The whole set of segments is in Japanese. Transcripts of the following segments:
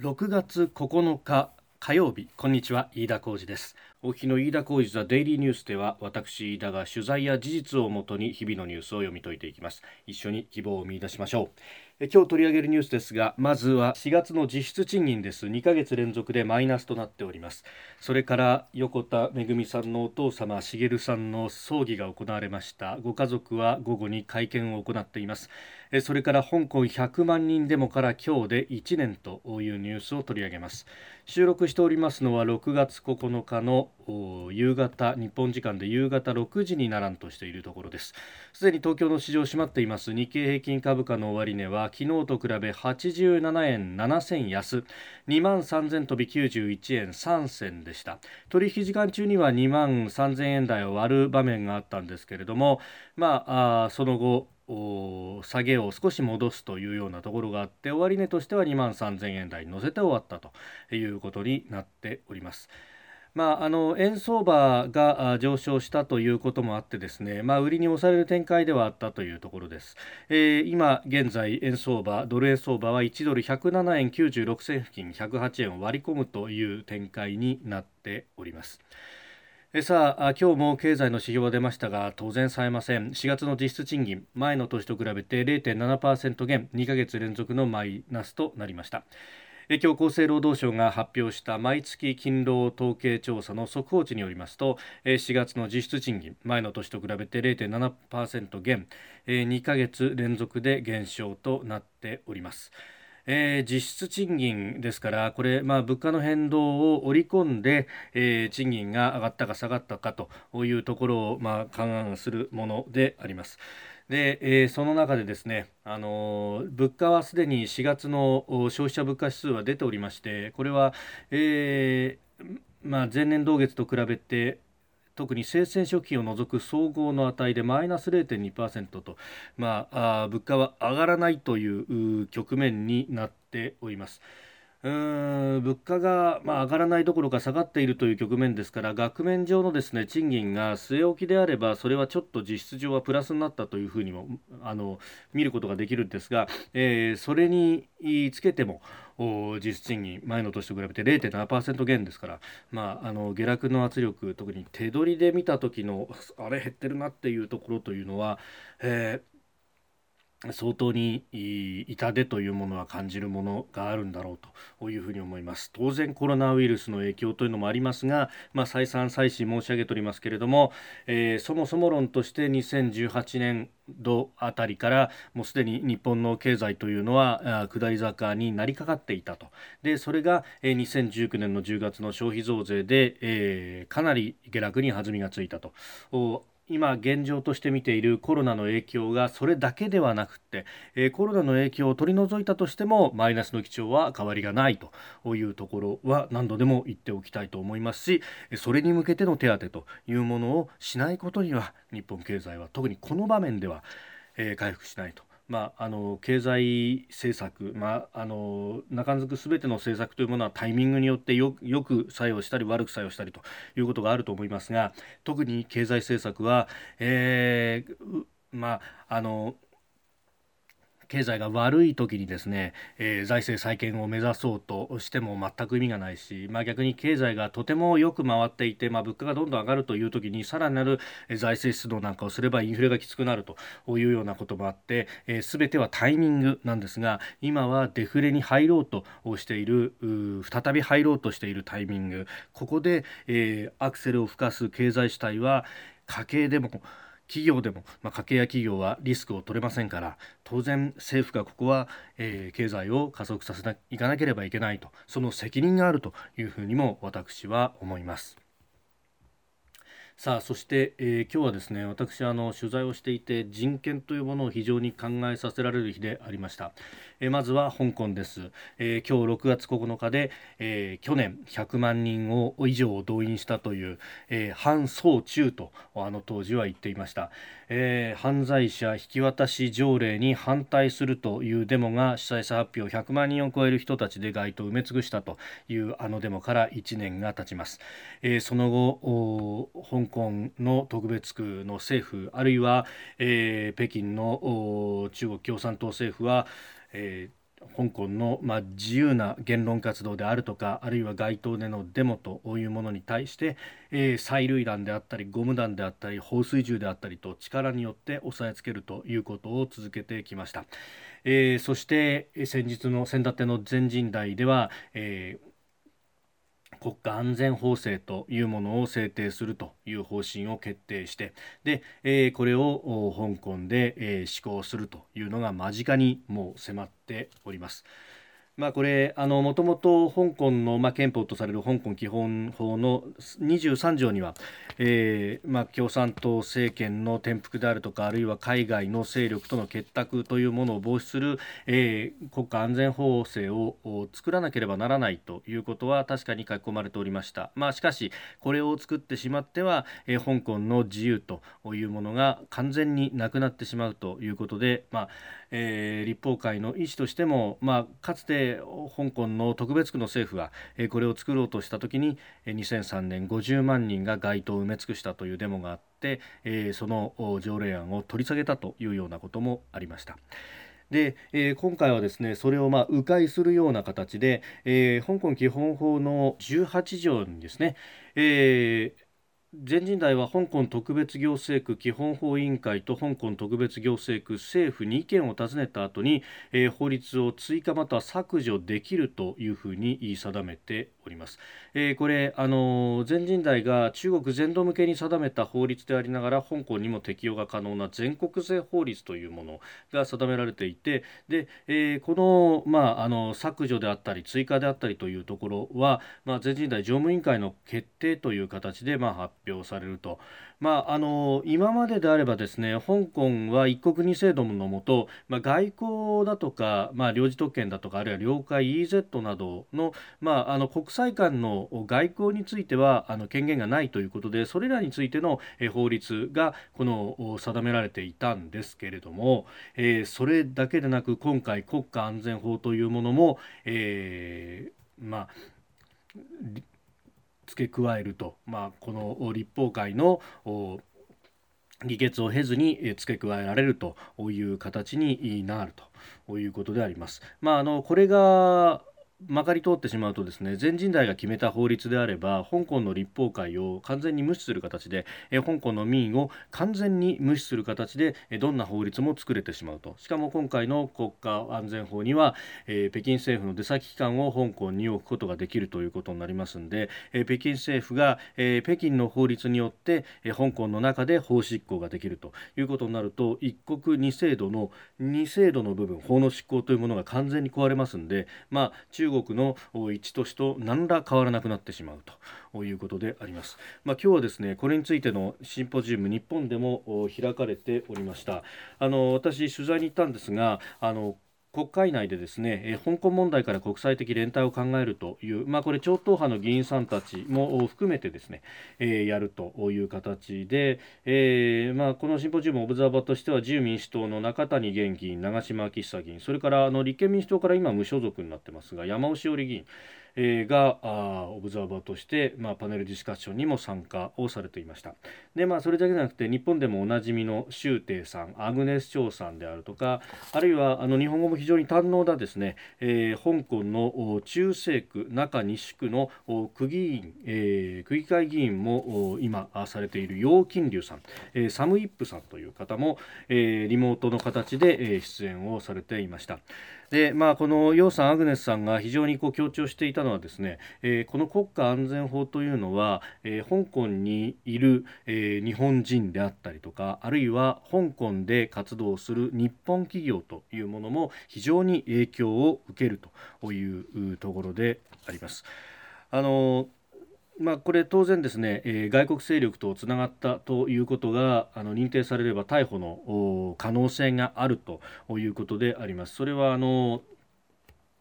6月9日火曜日こんにちは飯田浩二です。お日の飯田浩二ザデイリーニュースでは私飯田が取材や事実をもとに日々のニュースを読み解いていきます。一緒に希望を見出しましょう。え今日取り上げるニュースですがまずは4月の実質賃金です。2ヶ月連続でマイナスとなっております。それから横田めぐみさんのお父様茂さんの葬儀が行われました。ご家族は午後に会見を行っています。それから香港100万人デモから今日で1年というニュースを取り上げます。収録しておりますのは6月9日の夕方日本時間で夕方6時にならんとしているところです。すでに東京の市場閉まっています。日経平均株価の終値は昨日と比べ87円7銭安。2万3000飛び91円3銭でした。取引時間中には2万3000円台を割る場面があったんですけれどもまああその後下げを少し戻すというようなところがあって終値としては2万3000円台に乗せて終わったということになっております。まあ、あの円相場が上昇したということもあってですね、まあ、売りに押される展開ではあったというところです、えー、今現在円相場ドル円相場は1ドル107円96銭付近108円を割り込むという展開になっておりますさあ今日も経済の指標が出ましたが当然さえません。4月の実質賃金前の年と比べて0.7%減2ヶ月連続のマイナスとなりました。今日厚生労働省が発表した毎月勤労統計調査の速報値によりますと4月の実質賃金前の年と比べて0.7%減2ヶ月連続で減少となっております。えー、実質賃金ですからこれ、まあ、物価の変動を織り込んで、えー、賃金が上がったか下がったかというところを、まあ、勘案するものであります。で、えー、その中でですね、あの物価はすでに4月の消費者物価指数は出ておりましてこれは、えーまあ、前年同月と比べて特に生鮮食品を除く総合の値でマイナス0.2%と、まあ、あ物価は上がらないという局面になっております。物価が、まあ、上がらないどころか下がっているという局面ですから額面上のですね賃金が据え置きであればそれはちょっと実質上はプラスになったというふうにもあの見ることができるんですが、え、それにつけても実質賃金前の年と比べて0.7%減ですから、まあ、あの下落の圧力特に手取りで見た時のあれ減ってるなっていうところというのは、え相当に痛手というものは感じるものがあるんだろうというふうに思います。当然コロナウイルスの影響というのもありますが、まあ、再三再四申し上げておりますけれども、えー、そもそも論として2018年度あたりからもうすでに日本の経済というのは下り坂になりかかっていたと。でそれが2019年の10月の消費増税で、えー、かなり下落に弾みがついたと。今現状として見ているコロナの影響がそれだけではなくて、え、コロナの影響を取り除いたとしてもマイナスの基調は変わりがないというところは何度でも言っておきたいと思いますしそれに向けての手当というものをしないことには日本経済は特にこの場面では、え、回復しないと。まあ、あの経済政策、まあ、あの中づくすべての政策というものはタイミングによってよく作用したり悪く作用したりということがあると思いますが特に経済政策は、えーまあ、あの経済が悪い時にですね、えー、財政再建を目指そうとしても全く意味がないし、まあ、逆に経済がとてもよく回っていて、まあ、物価がどんどん上がるという時にさらなる財政出動なんかをすればインフレがきつくなるというようなこともあって、えー、全てはタイミングなんですが今はデフレに入ろうとしている再び入ろうとしているタイミング。ここで、えー、アクセルを吹かす経済主体は家計でも企業でも、まあ、家計や企業はリスクを取れませんから当然政府がここは、えー、経済を加速させていかなければいけないとその責任があるというふうにも私は思います。さあそして、えー、今日はですね私あの取材をしていて人権というものを非常に考えさせられる日でありました、えー、まずは香港です、えー、今日6月9日で、え去年100万人を以上を動員したという、え反総中とあの当時は言っていました、え犯罪者引き渡し条例に反対するというデモが主催者発表100万人を超える人たちで街頭を埋め尽くしたというあのデモから1年が経ちます、えその後香港の特別区の政府あるいは、えー、北京の中国共産党政府は、えー香港の、まあ、自由な言論活動であるとかあるいは街頭でのデモというものに対して、えー、催涙弾であったりゴム弾であったり放水銃であったりと力によって押さえつけるということを続けてきました、えー、そして先日の先立ての全人代では、えー国家安全法制というものを制定するという方針を決定してで、えー、これを香港で、えー、施行するというのが間近にもう迫っております。まあ、これもともと香港の、まあ、憲法とされる香港基本法の23条には、えーまあ、共産党政権の転覆であるとかあるいは海外の勢力との結託というものを防止する、えー、国家安全法制を作らなければならないということは確かに書き込まれておりました、まあ、しかしこれを作ってしまっては、えー、香港の自由というものが完全になくなってしまうということで、まあえー、立法会の意思としても、まあ、かつて香港の特別区の政府が、えー、これを作ろうとしたときに2003年50万人が街頭を埋め尽くしたというデモがあって、えー、その条例案を取り下げたというようなこともありました。で、えー、今回はですねそれをまあ迂回するような形で、えー、香港基本法の18条にですね、えー全人代は香港特別行政区基本法委員会と香港特別行政区政府に意見を尋ねた後に、えー、法律を追加または削除できるというふうに定めております。えー、これあの全人代が中国全土向けに定めた法律でありながら香港にも適用が可能な全国税法律というものが定められていてで、えー、この,、まあ、あの削除であったり追加であったりというところは、まあ、全人代常務委員会の決定という形で、まあ、発表されると。まあ、あの今までであればですね香港は一国二制度のもと、まあ、外交だとか、まあ、領事特権だとかあるいは領海 EZ などの,、まあ、あの国際間の外交についてはあの権限がないということでそれらについての法律がこの定められていたんですけれども、えー、それだけでなく今回国家安全法というものも、えー、まあ付け加えると、まあ、この立法会の議決を経ずに付け加えられるという形になるということであります。まあ、あのこれがまかり通ってしまうとですね全人代が決めた法律であれば香港の立法会を完全に無視する形でえ香港の民意を完全に無視する形でえどんな法律も作れてしまうと。しかも今回の国家安全法には、え北京政府の出先機関を香港に置くことができるということになりますので、え北京政府が、え北京の法律によって、え香港の中で法執行ができるということになると一国二制度の二制度の部分法の執行というものが完全に壊れますので、まあ、中中国の一都市と何ら変わらなくなってしまうということであります。まあ、今日はですねこれについてのシンポジウム日本でも開かれておりました。あの私取材に行ったんですがあの国会内でですね、え香港問題から国際的連帯を考えるという、まあ、これ超党派の議員さんたちも含めてですね、えー、やるという形で、えー、まあ、このシンポジウムオブザーバーとしては自由民主党の中谷元議員長嶋昭久議員それからあの立憲民主党から今無所属になってますが山尾志織議員え、があオブザーバーとして、まあ、パネルディスカッションにも参加をされていましたで、まあ、それだけじゃなくて日本でもおなじみの周庭さんアグネス・チョウさんであるとかあるいはあの日本語も非常に堪能なですね、えー、香港の中西区中西区の区議員、えー、区議会議員も今されている楊金龍さん、えー、サム・イップさんという方も、え、リモートの形で、出演をされていました。でまあ、この楊さん、アグネスさんが非常にこう強調していたのはですね、えー、この国家安全法というのは、えー、香港にいる、えー、日本人であったりとかあるいは香港で活動する日本企業というものも非常に影響を受けるというところであります。あのまあ、これ当然ですね、えー、外国勢力とつながったということがあの認定されれば逮捕の可能性があるということであります。それはあの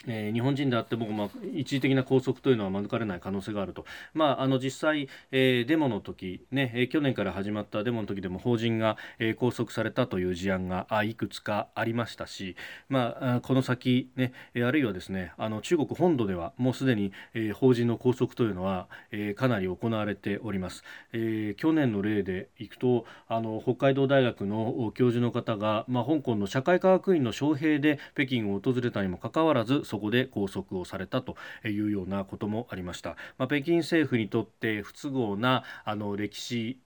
えー、日本人であっても、まあ、一時的な拘束というのは免れない可能性があると、まあ、あの実際、えー、デモの時、ねえー、去年から始まったデモの時でも法人が、えー、拘束されたという事案があいくつかありましたし、まあ、この先、ね、あるいはですねあの中国本土ではもうすでに、えー、法人の拘束というのは、えー、かなり行われております、えー、去年の例でいくとあの北海道大学の教授の方が、まあ、香港の社会科学院の招聘で北京を訪れたにもかかわらずそこで拘束をされたというようなこともありました、まあ、北京政府にとって不都合なあの歴史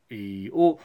を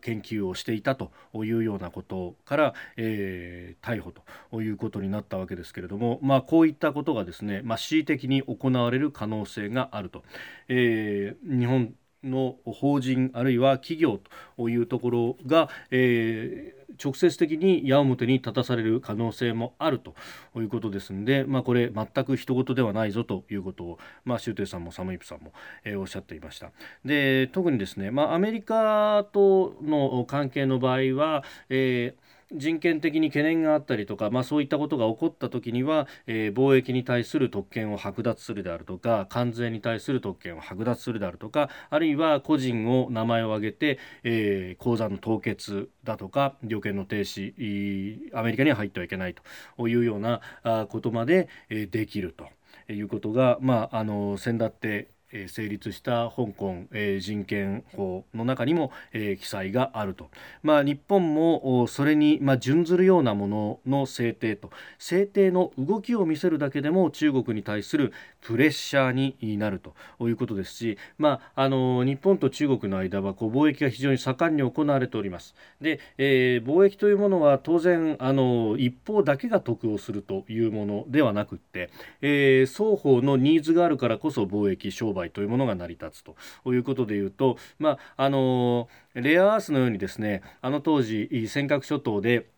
研究をしていたというようなことから、えー、逮捕ということになったわけですけれども、まあ、こういったことがですね、まあ、恣意的に行われる可能性があると、えー、日本の法人あるいは企業というところが、えー、直接的に矢面に立たされる可能性もあるということですので、まあ、これ全く人事ではないぞということを、まあ、シュウテイさんもサムイプさんも、えー、おっしゃっていました。で特にですね、まあ、アメリカとの関係の場合は、えー人権的に懸念があったりとか、まあ、そういったことが起こった時には、えー、貿易に対する特権を剥奪するであるとか関税に対する特権を剥奪するであるとかあるいは個人を名前を挙げて、えー、口座の凍結だとか旅券の停止アメリカには入ってはいけないというようなことまで、え、できるということが、まあ、あの先だってえ成立した香港、え人権法の中にも、え記載があると、まあ、日本もそれに、ま準ずるようなものの制定と。制定の動きを見せるだけでも中国に対するプレッシャーになると。いうことですし、まあ、あの日本と中国の間はこう貿易が非常に盛んに行われております。で、えー、貿易というものは当然あの一方だけが得をするというものではなくって、えー、双方のニーズがあるからこそ貿易商売売というものが成り立つということでいうと、まあ、あのレアアースのようにですねあの当時尖閣諸島で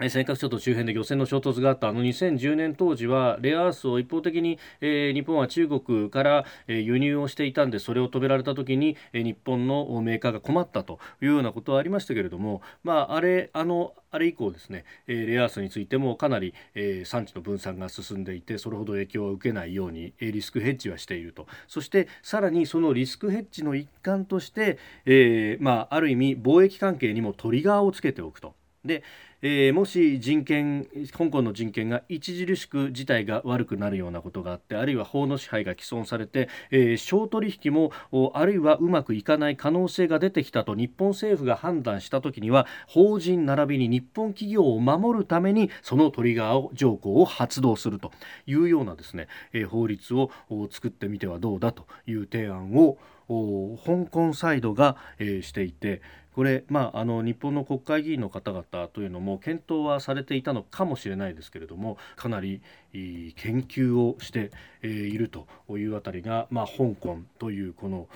尖閣諸島周辺で漁船の衝突があったあの2010年当時はレアアースを一方的に、えー、日本は中国から、えー、輸入をしていたんでそれを止められた時に、えー、日本のメーカーが困ったというようなことはありましたけれども、まあ、あれあのあれ以降ですね、えー、レアアースについてもかなり、えー、産地の分散が進んでいてそれほど影響を受けないように、えー、リスクヘッジはしているとそしてさらにそのリスクヘッジの一環として、えーまあ、ある意味貿易関係にもトリガーをつけておくと。でえー、もし人権香港の人権が著しく事態が悪くなるようなことがあってあるいは法の支配が毀損されて、えー、商取引もあるいはうまくいかない可能性が出てきたと日本政府が判断した時には法人並びに日本企業を守るためにそのトリガー条項を発動するというようなですね、えー、法律を作ってみてはどうだという提案を香港サイドが、えー、していてこれ、まあ、あの日本の国会議員の方々というのも検討はされていたのかもしれないですけれどもかなり研究をしているというあたりが、まあ、香港というこの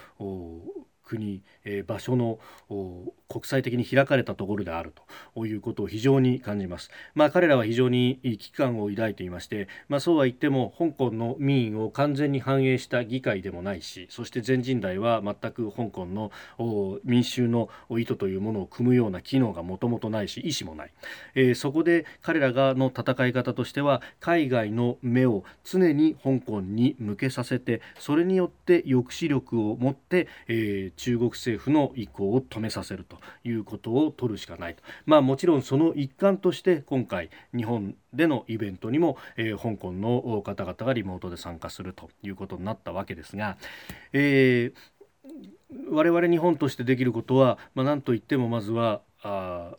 国、えー、場所の国際的に開かれたところであるということを非常に感じます。まあ、彼らは非常に危機感を抱いていまして、まあ、そうは言っても香港の民意を完全に反映した議会でもないしそして全人代は全く香港の民衆の意図というものを組むような機能がもともとないし意思もない、えー、そこで彼らがの戦い方としては海外の目を常に香港に向けさせてそれによって抑止力を持って、えー、中国政府の意向を止めさせるということを取るしかないと、まあ、もちろんその一環として今回日本でのイベントにも、えー、香港の方々がリモートで参加するということになったわけですが、えー、我々日本としてできることは、まあ、何といってもまずはあ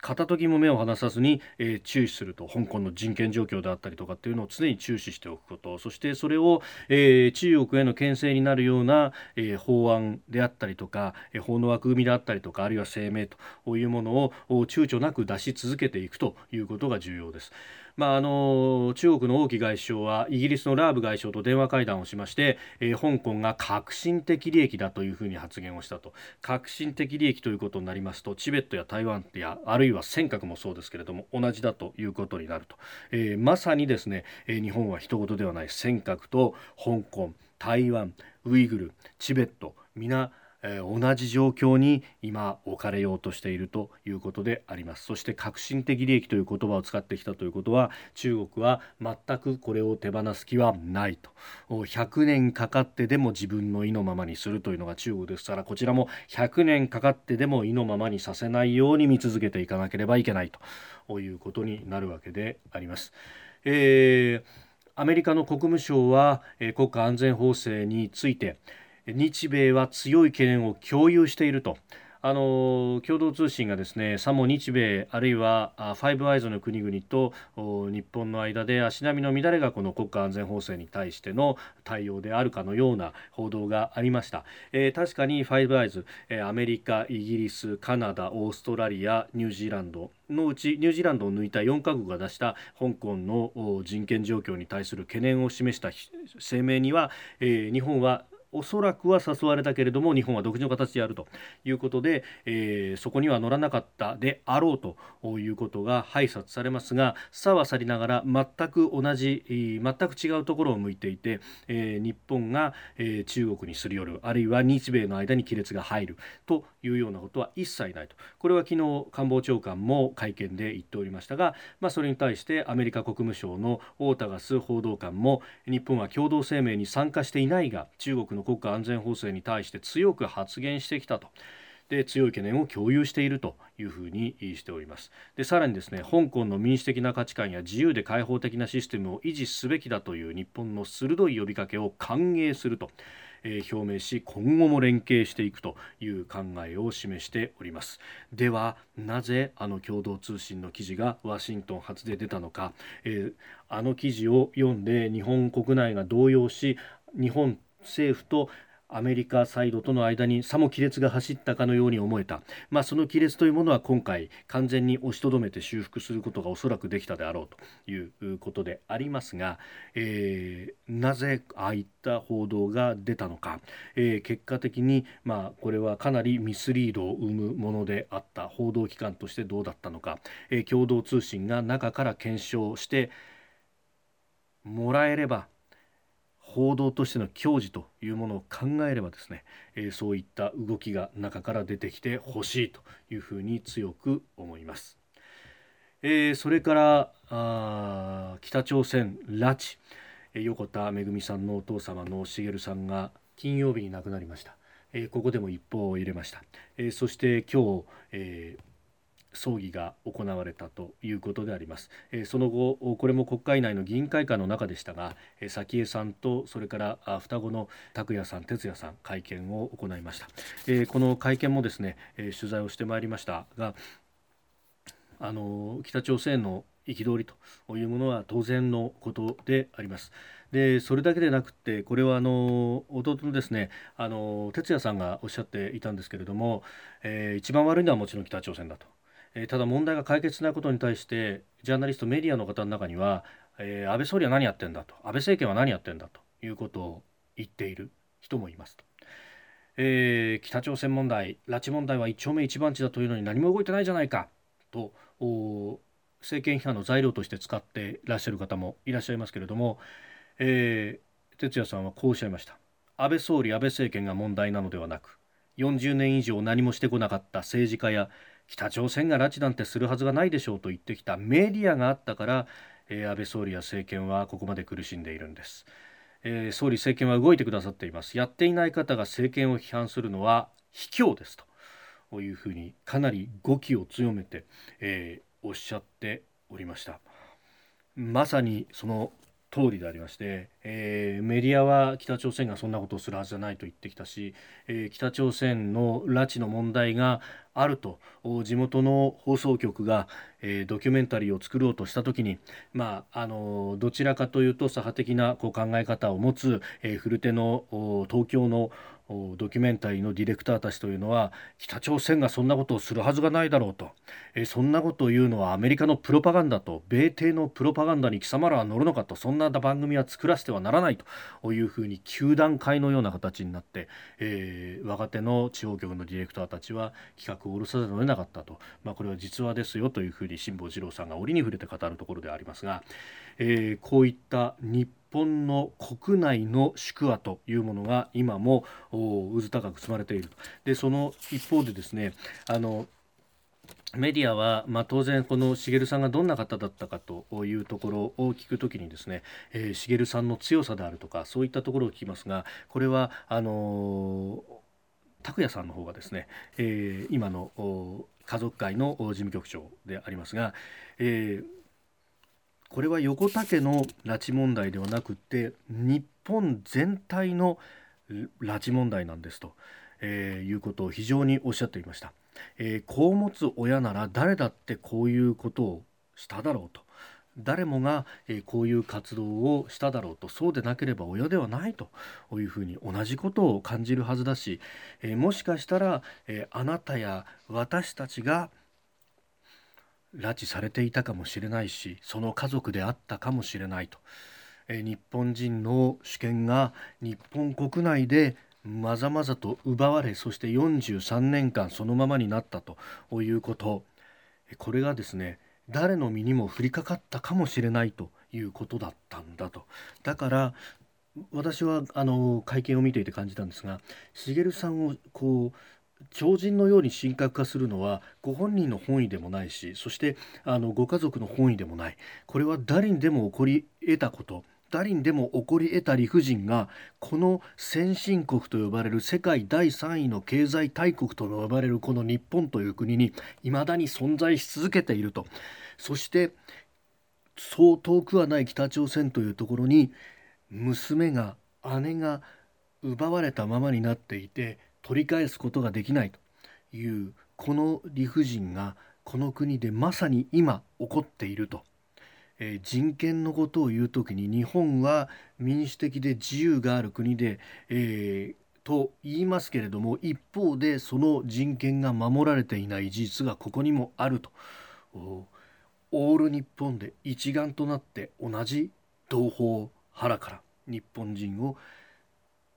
片時も目を離さずに、えー、注視すると香港の人権状況であったりとかっていうのを常に注視しておくことそしてそれを、えー、中国への牽制になるような、えー、法案であったりとか、え法の枠組みであったりとかあるいは声明というものを躊躇なく出し続けていくということが重要です。まあ、あの中国の王毅外相はイギリスのラーブ外相と電話会談をしまして、えー、香港が革新的利益だというふうに発言をしたと。革新的利益ということになりますとチベットや台湾やあるいは尖閣もそうですけれども同じだということになると、えー、まさにですね、えー、日本は人事ではない尖閣と香港台湾ウイグルチベット皆え、同じ状況に今置かれようとしているということであります。そして革新的利益という言葉を使ってきたということは中国は全くこれを手放す気はないと。100年かかってでも自分の意のままにするというのが中国ですからこちらも100年かかってでも意のままにさせないように見続けていかなければいけないと。いうことになるわけであります。えーアメリカの国務省は、え国家安全法制について日米は強い懸念を共有していると。あの共同通信がですねさも日米あるいはファイブアイズの国々と日本の間で足並みの乱れがこの国家安全法制に対しての対応であるかのような報道がありました、えー、確かにファイブアイズ、えー、アメリカイギリスカナダオーストラリアニュージーランドのうちニュージーランドを抜いた4カ国が出した香港の人権状況に対する懸念を示した声明には、えー、日本はおそらくは誘われたけれども日本は独自の形でやるということで、えー、そこには乗らなかったであろうということが拝察されますがさはさりながら全く同じ全く違うところを向いていて、えー、日本が、えー、中国にすり寄るあるいは日米の間に亀裂が入るというようなことは一切ないと。これは昨日官房長官も会見で言っておりましたが、まあ、それに対してアメリカ国務省のオータガス報道官も日本は共同声明に参加していないが中国の国家安全法制に対して強く発言してきたと。で強い懸念を共有しているというふうにしております。でさらにですね香港の民主的な価値観や自由で開放的なシステムを維持すべきだという日本の鋭い呼びかけを歓迎すると、えー、表明し今後も連携していくという考えを示しております。ではなぜあの共同通信の記事がワシントン発で出たのか、えー、あの記事を読んで日本国内が動揺し日本政府とアメリカサイドとの間にさも亀裂が走ったかのように思えた、まあ、その亀裂というものは今回完全に押しとどめて修復することがおそらくできたであろうということでありますが、えー、なぜああいった報道が出たのか、えー、結果的に、まあ、これはかなりミスリードを生むものであった報道機関としてどうだったのか、えー、共同通信が中から検証してもらえれば報道としての矜持というものを考えればですね、えー、そういった動きが中から出てきてほしいというふうに強く思います。えー、それからあ北朝鮮拉致、えー、横田めぐみさんのお父様の茂さんが金曜日に亡くなりました。えー、ここでも一報を入れました。えー、そして今日、えー葬儀が行われたということであります、えその後これも国会内の議員会館の中でしたが、え早紀江さんとそれから双子の拓也さん哲也さん会見を行いました、えこの会見もですね、え取材をしてまいりましたがあの北朝鮮の憤りというものは当然のことであります。でそれだけでなくてこれはあの弟のですねあの哲也さんがおっしゃっていたんですけれども、えー、一番悪いのはもちろん北朝鮮だと。えただ問題が解決しないことに対してジャーナリストメディアの方の中には、えー、安倍総理は何やってんだと安倍政権は何やってんだということを言っている人もいますと、えー、北朝鮮問題拉致問題は一丁目一番地だというのに何も動いてないじゃないかと政権批判の材料として使っていらっしゃる方もいらっしゃいますけれども、えー、哲也さんはこうおっしゃいました。安倍総理安倍政権が問題なのではなく40年以上何もしてこなかった政治家や北朝鮮が拉致なんてするはずがないでしょうと言ってきたメディアがあったから、えー、安倍総理や政権はここまで苦しんでいるんです、えー、総理政権は動いてくださっています。やっていない方が政権を批判するのは卑怯ですというふうにかなり語気を強めて、えー、おっしゃっておりました。まさにその通りでありまして、えー、メディアは北朝鮮がそんなことをするはずじゃないと言ってきたし、えー、北朝鮮の拉致の問題があると地元の放送局が、えー、ドキュメンタリーを作ろうとした時に、まあ、あのどちらかというと左派的なこう考え方を持つ、えー、古手の東京のドキュメンタリーのディレクターたちというのは北朝鮮がそんなことをするはずがないだろうと、えそんなことを言うのはアメリカのプロパガンダと米帝のプロパガンダに貴様らは乗るのかとそんな番組は作らせてはならないというふうに球団会のような形になって、えー、若手の地方局のディレクターたちは企画を下ろさざるを得なかったと、まあ、これは実話ですよというふうに辛坊治郎さんが折に触れて語るところでありますが、えー、こういった日本の国内の宿舎というものが今も渦高く積まれているでその一方でですねあのメディアは、まあ、当然この茂さんがどんな方だったかというところを聞くときにですね、えー、茂さんの強さであるとかそういったところを聞きますがこれはあのー拓也さんの方がですね、えー、今の家族会の事務局長でありますが、えー、これは横田家の拉致問題ではなくて日本全体の拉致問題なんですと、え、いうことを非常におっしゃっていました、えー、子を持つ親なら誰だってこういうことをしただろうと。誰もが、えこういう活動をしただろうと。そうでなければ親ではないというふうに同じことを感じるはずだし、えもしかしたら、えあなたや私たちが拉致されていたかもしれないしその家族であったかもしれないと、え日本人の主権が日本国内でまざまざと奪われそして43年間そのままになったということ。これがですね誰の身にも降りかかったかもしれないということだったんだと。だから私はあの会見を見ていて感じたんですが茂さんをこう超人のように神格化するのはご本人の本意でもないしそしてあのご家族の本意でもない。これは誰にでも起こり得たこと。誰にでも起こり得た理不尽がこの先進国と呼ばれる世界第3位の経済大国と呼ばれるこの日本という国に未だに存在し続けているとそしてそう遠くはない北朝鮮というところに娘が姉が奪われたままになっていて取り返すことができないというこの理不尽がこの国でまさに今起こっていると。えー、人権のことを言う時に日本は民主的で自由がある国で、えー、と言いますけれども一方でその人権が守られていない事実がここにもあると。オール日本で一丸となって同じ同胞腹から日本人を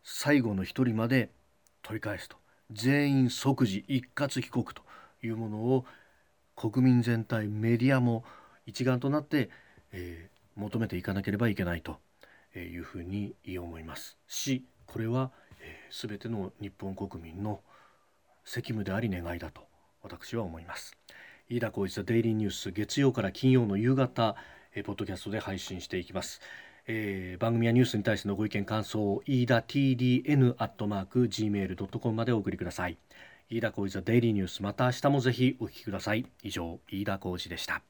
最後の一人まで取り返すと。全員即時一括帰国というものを国民全体メディアも一丸となってえー、求めていかなければいけないというふうに思います。しこれは、えー、全ての日本国民の責務であり願いだと私は思います。飯田浩一デイリーニュース月曜から金曜の夕方、えー、ポッドキャストで配信していきます、えー、番組やニュースに対してのご意見感想を飯田 TDN アットマーク Gmail.com までお送りください。飯田浩一デイリーニュースまた明日もぜひお聞きください。以上飯田浩二でした。